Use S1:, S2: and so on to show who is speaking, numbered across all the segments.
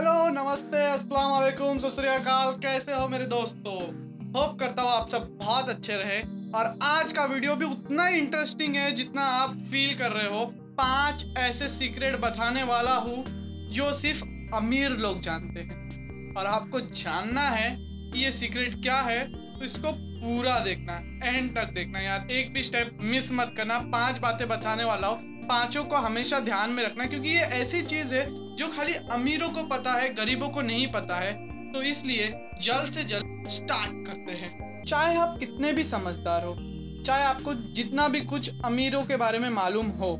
S1: Hello, नमस्ते, अस्सलाम वालेकुम सत कैसे हो मेरे दोस्तों? होप करता हूँ आप सब बहुत अच्छे रहे। और आज का वीडियो भी उतना ही इंटरेस्टिंग है जितना आप फील कर रहे हो। पाँच ऐसे सीक्रेट बताने वाला हूँ जो सिर्फ़ अमीर लोग जानते हैं। और आपको जानना है कि ये सीक्रेट क्या है तो इसको पूरा देखना एंड तक देखना। यार, एक भी स्टेप मिस मत करना। पाँच बातें बताने वाला हो। पाँचों को हमेशा ध्यान में रखना, क्योंकि ये ऐसी चीज़ है जो खाली अमीरों को पता है, गरीबों को नहीं पता है तो इसलिए जल्द से जल्द स्टार्ट करते हैं। चाहे आप कितने भी समझदार हो, चाहे आपको जितना भी कुछ अमीरों के बारे में मालूम हो,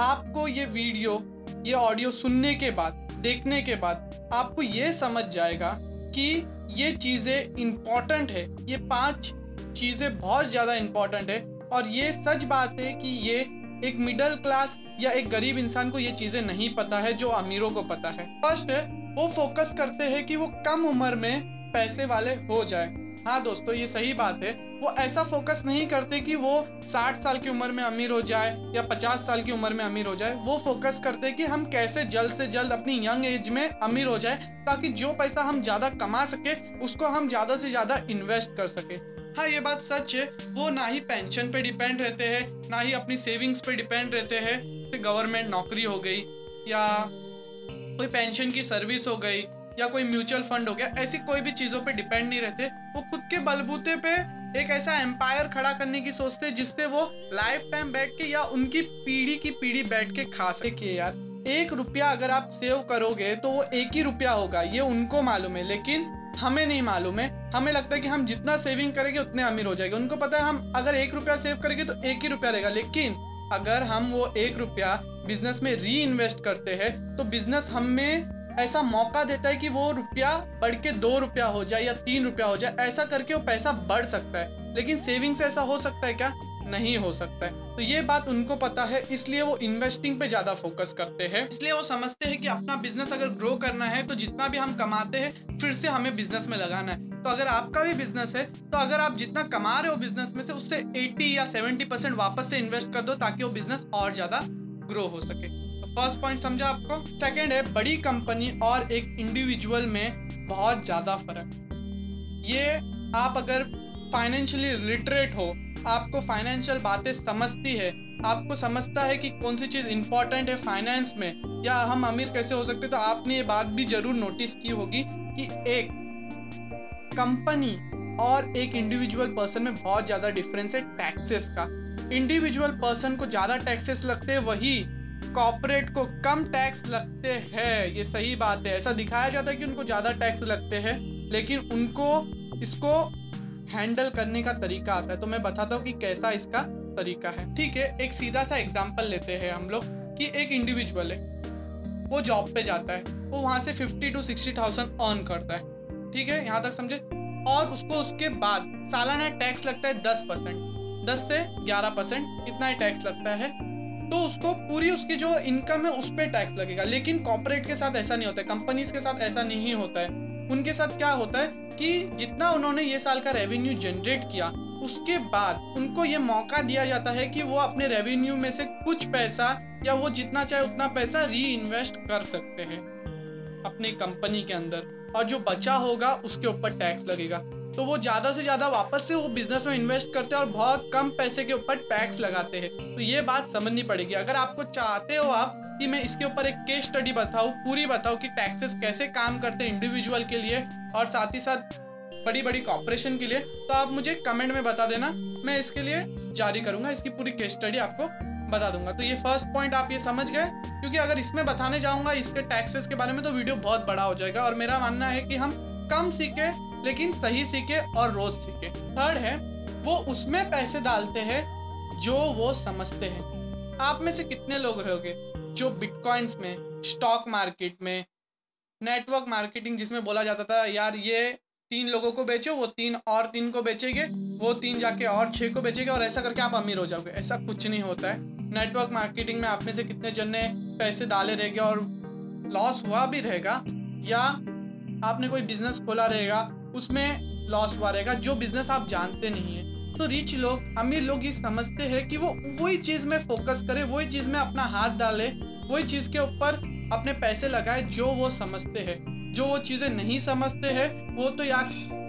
S1: आपको ये वीडियो, ये ऑडियो सुनने के बाद, देखने के बाद, आपको ये समझ जाएगा कि ये चीज़ें इंपॉर्टेंट है। ये पाँच चीज़ें बहुत ज़्यादा इंपॉर्टेंट है और ये सच बात है कि ये एक मिडिल क्लास या एक गरीब इंसान को ये चीज़ें नहीं पता है, जो अमीरों को पता है। फ़र्स्ट है, वो फोकस करते हैं कि वो कम उम्र में पैसे वाले हो जाए। हाँ दोस्तों, ये सही बात है। वो ऐसा फोकस नहीं करते कि वो 60 साल की उम्र में अमीर हो जाए या 50 साल की उम्र में अमीर हो जाए। वो फोकस करते हैं कि हम कैसे जल्द से जल्द अपनी यंग एज में अमीर हो जाए, ताकि जो पैसा हम ज़्यादा कमा सके, उसको हम ज़्यादा से ज़्यादा इन्वेस्ट कर सके। हाँ ये बात सच है। वो ना ही पेंशन पे डिपेंड रहते हैं, ना ही अपनी सेविंग्स पे डिपेंड रहते हैं। गवर्नमेंट नौकरी हो गई, या कोई पेंशन की सर्विस हो गई, या कोई म्यूचुअल फंड हो गया, ऐसी कोई भी चीज़ों पे डिपेंड नहीं रहते। वो खुद के बलबूते पे एक ऐसा एम्पायर खड़ा करने की सोचते जिससे वो लाइफ टाइम बैठ के या उनकी पीढ़ी की पीढ़ी बैठ के खा सके। यार, एक रुपया अगर आप सेव करोगे तो वो एक ही रुपया होगा, ये उनको मालूम है, लेकिन हमें नहीं मालूम है। हमें लगता है कि हम जितना सेविंग करेंगे, उतने अमीर हो जाएँगे। उनको पता है हम अगर एक रुपया सेव करेंगे तो एक ही रुपया रहेगा, लेकिन अगर हम वो एक रुपया बिज़नेस में री इन्वेस्ट करते हैं तो बिज़नेस हमें ऐसा मौका देता है कि वो रुपया बढ़ के दो रुपया हो जाए या तीन रुपया हो जाए, ऐसा करके वो पैसा बढ़ सकता है। लेकिन सेविंग से ऐसा हो सकता है क्या? नहीं हो सकता है। तो ये बात उनको पता है, इसलिए वो इन्वेस्टिंग पे ज़्यादा फोकस करते हैं। इसलिए वो समझते हैं कि अपना बिज़नेस अगर ग्रो करना है तो जितना भी हम कमाते हैं, फिर से हमें बिज़नेस में लगाना है। तो अगर आपका भी बिज़नेस है तो अगर आप जितना कमा रहे हो बिज़नेस में से, उससे 80 या 70 परसेंट वापस से इन्वेस्ट कर दो ताकि वो बिज़नेस और ज़्यादा ग्रो हो सके। तो फ़र्स्ट पॉइंट समझा आपको। सेकेंड है, बड़ी कंपनी और एक इंडिविजुअल में बहुत ज़्यादा फ़र्क। ये आप अगर फाइनेंशियली लिटरेट हो, आपको फाइनेंशियल बातें समझती है, आपको समझता है कि कौन सी चीज़ इंपॉर्टेंट है फाइनेंस में, या हम अमीर कैसे हो सकते तो आपने ये बात भी ज़रूर नोटिस की होगी कि एक कंपनी और एक इंडिविजुअल पर्सन में बहुत ज़्यादा डिफरेंस है टैक्सेस का। इंडिविजुअल पर्सन को ज़्यादा टैक्सेस लगते हैं, वही कॉपरेट को कम टैक्स लगते हैं। ये सही बात है। ऐसा दिखाया जाता है कि उनको ज़्यादा टैक्स लगते हैं, लेकिन उनको इसको हैंडल करने का तरीका आता है। तो मैं बताता हूँ कि कैसा इसका तरीका है। ठीक है, एक सीधा सा एग्ज़ाम्पल लेते हैं हम लोग कि एक इंडिविजुअल है, वो जॉब पे जाता है, वो वहाँ से fifty to sixty thousand earn करता है। ठीक है? यहाँ तक समझे? और उसको उसके बाद सालाना टैक्स लगता है दस परसेंट। दस से ग्यारह परसेंट इतना ही टैक्स लगता है। तो उसको पूरी उसकी जो इनकम है उस पर टैक्स लगेगा। लेकिन कॉपोरेट के साथ ऐसा नहीं होता है। कंपनीज़ के साथ ऐसा नहीं होता है। उनके साथ क्या होता है कि जितना उन्होंने ये साल का रेवेन्यू जनरेट किया, उसके बाद उनको ये मौका दिया जाता है कि वो अपने रेवेन्यू में से कुछ पैसा या वो जितना चाहे उतना पैसा री इन्वेस्ट कर सकते हैं अपनी कंपनी के अंदर। और जो बचा होगा, उसके ऊपर टैक्स लगेगा। तो वो ज़्यादा से ज़्यादा वापस से वो बिज़नेस में इन्वेस्ट करते हैं और बहुत कम पैसे के ऊपर टैक्स लगाते हैं। तो ये बात समझनी पड़ेगी। अगर आपको चाहते हो आप कि मैं इसके ऊपर एक केस स्टडी बताऊँ, पूरी बताऊँ कि टैक्सेस कैसे काम करते हैं इंडिविजुअल के लिए और साथ ही साथ बड़ी बड़ी कॉपरेशन के लिए तो आप मुझे कमेंट में बता देना। मैं इसके लिए जारी करूँगा, इसकी पूरी केस स्टडी आपको बता दूँगा। तो ये फ़र्स्ट पॉइंट आप ये समझ गए? क्योंकि अगर इसमें बताने जाऊँगा इसके टैक्सेस के बारे में तो वीडियो बहुत बड़ा हो जाएगा। और मेरा मानना है कि हम कम सीखे, लेकिन सही सीखे और रोज सीखे। थर्ड है, वो उसमें पैसे डालते हैं जो वो समझते हैं। आप में से कितने लोग रहोगे जो बिटकॉइंस में स्टॉक मार्केट में नेटवर्क मार्केटिंग जिसमें बोला जाता था, यार ये तीन लोगों को बेचो, वो तीन और तीन को बेचेंगे, वो तीन जाके और छह को बेचेंगे और ऐसा करके आप अमीर हो जाओगे। ऐसा कुछ नहीं होता है। नेटवर्क मार्केटिंग में आप में से कितने जन ने पैसे डाले रहेंगे और लॉस हुआ भी रहेगा, या आपने कोई बिज़नेस खोला रहेगा, उसमें लॉस हुआ रहेगा, जो बिज़नेस आप जानते नहीं है। तो रिच लोग, अमीर लोग ये समझते हैं कि वो वही चीज़ में फोकस करे, वही चीज़ में अपना हाथ डाले, वही चीज़ के ऊपर अपने पैसे लगाए, जो वो समझते हैं। जो वो चीज़ें नहीं समझते हैं, वो तो या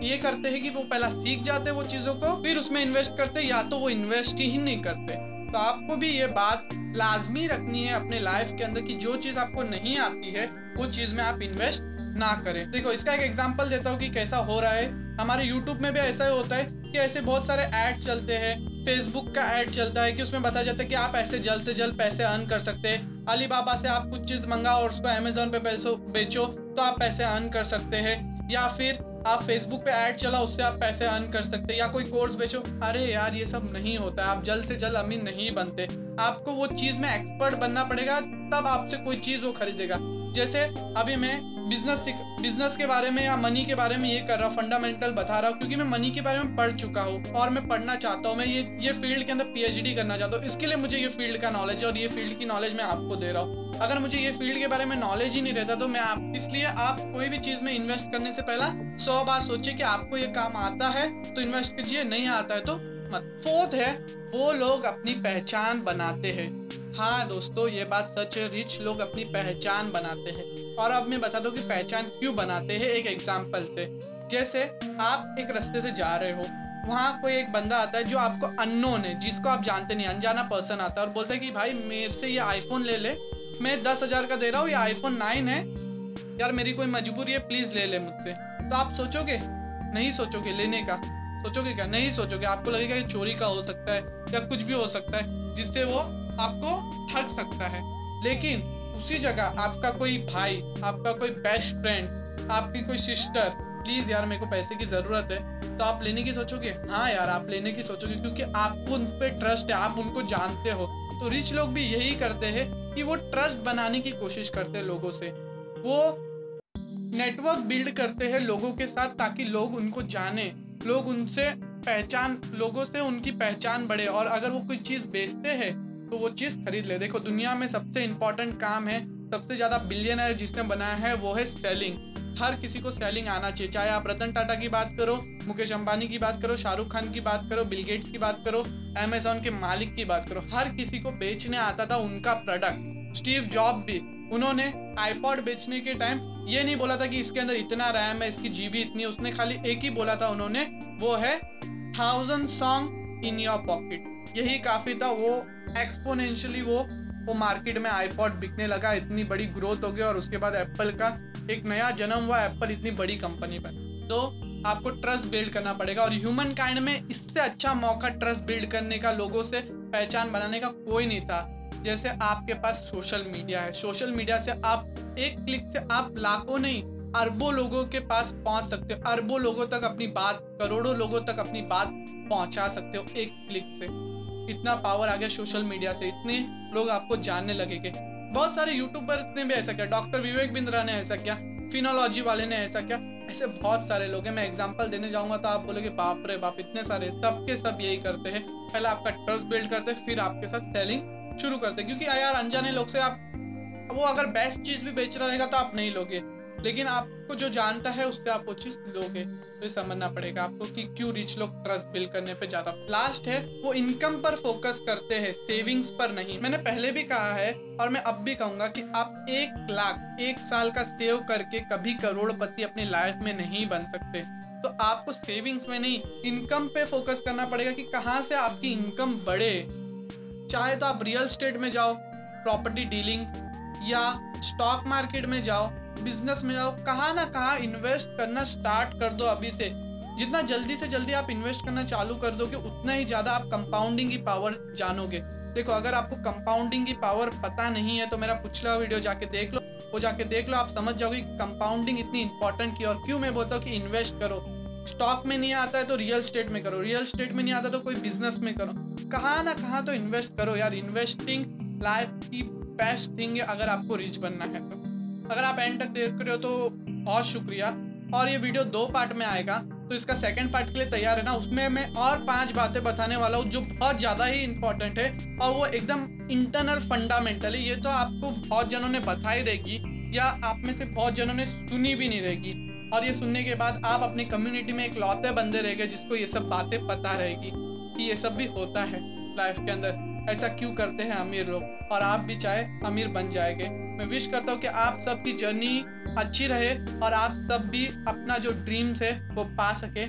S1: ये करते हैं कि वो पहला सीख जाते वो चीज़ों को, फिर उसमें इन्वेस्ट करते या तो वो इन्वेस्ट ही नहीं करते। तो आपको भी ये बात लाजमी रखनी है अपने लाइफ के अंदर कि जो चीज़ आपको नहीं आती है, वो चीज़ में आप इन्वेस्ट ना करें। देखो, इसका एक एग्ज़ाम्पल देता हूँ कि कैसा हो रहा है। हमारे यूट्यूब में भी ऐसा ही होता है कि ऐसे बहुत सारे ऐड चलते हैं। फेसबुक का ऐड चलता है कि उसमें बताया जाता है कि आप ऐसे जल्द से जल्द पैसे अर्न कर सकते हैं। अलीबाबा से आप कुछ चीज़ मंगाओ और उसको अमेजोन पे पैसों बेचो। तो आप पैसे अर्न कर सकते हैं, या फिर आप फेसबुक पे ऐड चला, उससे आप पैसे अर्न कर सकते हैं, या कोई कोर्स बेचो। अरे यार, ये सब नहीं होता आप जल्द से जल्द अमीर नहीं बनते। आपको वो चीज़ में एक्सपर्ट बनना पड़ेगा, तब आपसे कोई चीज़ वो खरीदेगा। जैसे अभी मैं बिज़नेस बिज़नेस के बारे में या मनी के बारे में ये कर रहा हूँ फंडामेंटल बता रहा हूँ, क्योंकि मैं मनी के बारे में पढ़ चुका हूँ और मैं पढ़ना चाहता हूँ, मैं ये ये फ़ील्ड के अंदर पीएचडी करना चाहता हूँ, इसके लिए मुझे ये फ़ील्ड का नॉलेज है और ये फ़ील्ड की नॉलेज मैं आपको दे रहा हूँ। अगर मुझे ये फ़ील्ड के बारे में नॉलेज ही नहीं रहता तो मैं आप, इसलिए आप कोई भी चीज़ में इन्वेस्ट करने से पहला सौ बार सोचिए कि आपको ये काम आता है तो इन्वेस्ट कीजिए, नहीं आता है तो मत। फोर्थ है, वो लोग अपनी पहचान बनाते हैं। हाँ दोस्तों, ये बात सच है रिच लोग अपनी पहचान बनाते हैं। और अब मैं बता दूँ कि पहचान क्यों बनाते हैं, एक एग्ज़ाम्पल से। जैसे आप एक रास्ते से जा रहे हो, वहाँ कोई एक बंदा आता है जो आपको अननोन है, जिसको आप जानते नहीं, अनजाना पर्सन आता है और बोलता है कि, भाई, मेरे से ये आईफोन ले ले। मैं दस हज़ार का दे रहा हूँ, ये आईफोन नाइन है। यार, मेरी कोई मजबूरी है प्लीज़ ले ले मुझसे। तो आप सोचोगे? नहीं सोचोगे लेने का? सोचोगे क्या? नहीं सोचोगे। आपको लगेगा कि चोरी का हो सकता है या कुछ भी हो सकता है, जिससे वो आपको ठग सकता है। लेकिन उसी जगह आपका कोई भाई, आपका कोई बेस्ट फ्रेंड आपकी कोई सिस्टर प्लीज़ यार मेरे को पैसे की ज़रूरत है तो आप लेने की सोचोगे? हाँ यार, आप लेने की सोचोगे, क्योंकि आपको उन पर ट्रस्ट है, आप उनको जानते हो। तो रिच लोग भी यही करते हैं कि वो ट्रस्ट बनाने की कोशिश करते हैं लोगों से। वो नेटवर्क बिल्ड करते हैं लोगों के साथ, ताकि लोग उनको जाने, लोग उनसे पहचान, लोगों से उनकी पहचान बढ़े, और अगर वो कोई चीज़ बेचते हैं तो वो चीज़ खरीद ले। देखो, दुनिया में सबसे इम्पोर्टेंट काम है, सबसे ज़्यादा बिलियनर जिसने बनाया है, वो है सेलिंग हर किसी को सेलिंग आना चाहिए। चाहे आप रतन टाटा की बात करो, मुकेश अंबानी की बात करो, शाहरुख खान की बात करो, बिल गेट्स की बात करो अमेजोन के मालिक की बात करो, हर किसी को बेचने आता था उनका प्रोडक्ट स्टीव जॉब भी, उन्होंने आईपॉड बेचने के टाइम ये नहीं बोला था कि इसके अंदर इतना रैम है, इसकी जीबी इतनी उसने खाली एक ही बोला था उन्होंने, वो है thousand song in your pocket यही काफ़ी था, वो एक्सपोनेंशियली वो वो मार्केट में आईपॉड बिकने लगा, इतनी बड़ी ग्रोथ हो गई और उसके बाद एप्पल का एक नया जन्म हुआ एप्पल इतनी बड़ी कंपनी पर। तो आपको ट्रस्ट बिल्ड करना पड़ेगा और ह्यूमन काइंड में इससे अच्छा मौका ट्रस्ट बिल्ड करने का, लोगों से पहचान बनाने का कोई नहीं था। जैसे आपके पास सोशल मीडिया है सोशल मीडिया से आप एक क्लिक से आप लाखों नहीं, अरबों लोगों के पास पहुँच सकते हो। अरबों लोगों तक अपनी बात, करोड़ों लोगों तक अपनी बात पहुँचा सकते हो एक क्लिक से। इतना पावर आ गया सोशल मीडिया से, इतने लोग आपको जानने लगेंगे बहुत सारे यूट्यूबर ने भी ऐसा किया डॉक्टर विवेक बिंद्रा ने ऐसा किया फिनोलॉजी वाले ने ऐसा किया, ऐसे बहुत सारे लोग हैं। मैं एग्जांपल देने जाऊँगा तो आप बोलोगे, बाप रे बाप, इतने सारे, सबके सब यही करते हैं। पहले आपका ट्रस्ट बिल्ड करते हैं, फिर आपके साथ सेलिंग शुरू करते हैं। क्योंकि यार, अनजाने लोग से आप, वो अगर बेस्ट चीज़ भी बेच रहा रहेगा तो आप नहीं लोगे। लेकिन आपको जो जानता है उससे आप वो चीज़ लोगे तो समझना पड़ेगा आपको कि क्यों रिच लोग ट्रस्ट बिल्ड करने पे ज़्यादा लास्ट है, वो इनकम पर फोकस करते हैं सेविंग्स पर नहीं। मैंने पहले भी कहा है, और मैं अब भी कहूँगा कि आप एक लाख, एक साल का सेव करके कभी करोड़पति अपनी लाइफ में नहीं बन सकते। तो आपको सेविंग्स में नहीं इनकम पे फोकस करना पड़ेगा कि कहाँ से आपकी इनकम बढ़े। चाहे तो आप रियल स्टेट में जाओ प्रॉपर्टी डीलिंग या स्टॉक मार्केट में जाओ बिज़नेस में जाओ कहाँ ना कहाँ इन्वेस्ट करना स्टार्ट कर दो अभी से। जितना जल्दी से जल्दी आप इन्वेस्ट करना चालू कर दोगे, उतना ही ज़्यादा आप कंपाउंडिंग की पावर जानोगे। देखो, अगर आपको कंपाउंडिंग की पावर पता नहीं है तो मेरा पिछला वीडियो जाके देख लो। वो जाके देख लो, आप समझ जाओगे कंपाउंडिंग इतनी इंपॉर्टेंट की और क्यों मैं बोलता हूँ कि इन्वेस्ट करो। स्टॉक में नहीं आता है तो रियल स्टेट में करो। रियल स्टेट में नहीं आता तो कोई बिज़नेस में करो। कहाँ ना कहाँ तो इन्वेस्ट करो यार। इन्वेस्टिंग लाइफ की बेस्ट थिंग है, अगर आपको रिच बनना है तो। अगर आप एंड तक देख रहे हो तो बहुत शुक्रिया। और ये वीडियो दो पार्ट में आएगा तो इसका सेकंड पार्ट के लिए तैयार है ना उसमें मैं और पाँच बातें बताने वाला हूँ जो बहुत ज़्यादा ही इंपॉर्टेंट है और वो एकदम इंटरनल फंडामेंटल है। ये तो आपको बहुत जनों ने बताई रहेगी या आप में से बहुत जनों ने सुनी भी नहीं रहेगी। और ये सुनने के बाद आप अपनी कम्युनिटी में एक लौते बंदे रहेंगे जिसको ये सब बातें पता रहेगी कि ये सब भी होता है लाइफ के अंदर। ऐसा क्यों करते हैं अमीर लोग? और आप भी चाहे, अमीर बन जाएँगे। मैं विश करता हूँ कि आप सबकी जर्नी अच्छी रहे और आप सब भी अपना जो ड्रीम्स है, वो पा सके।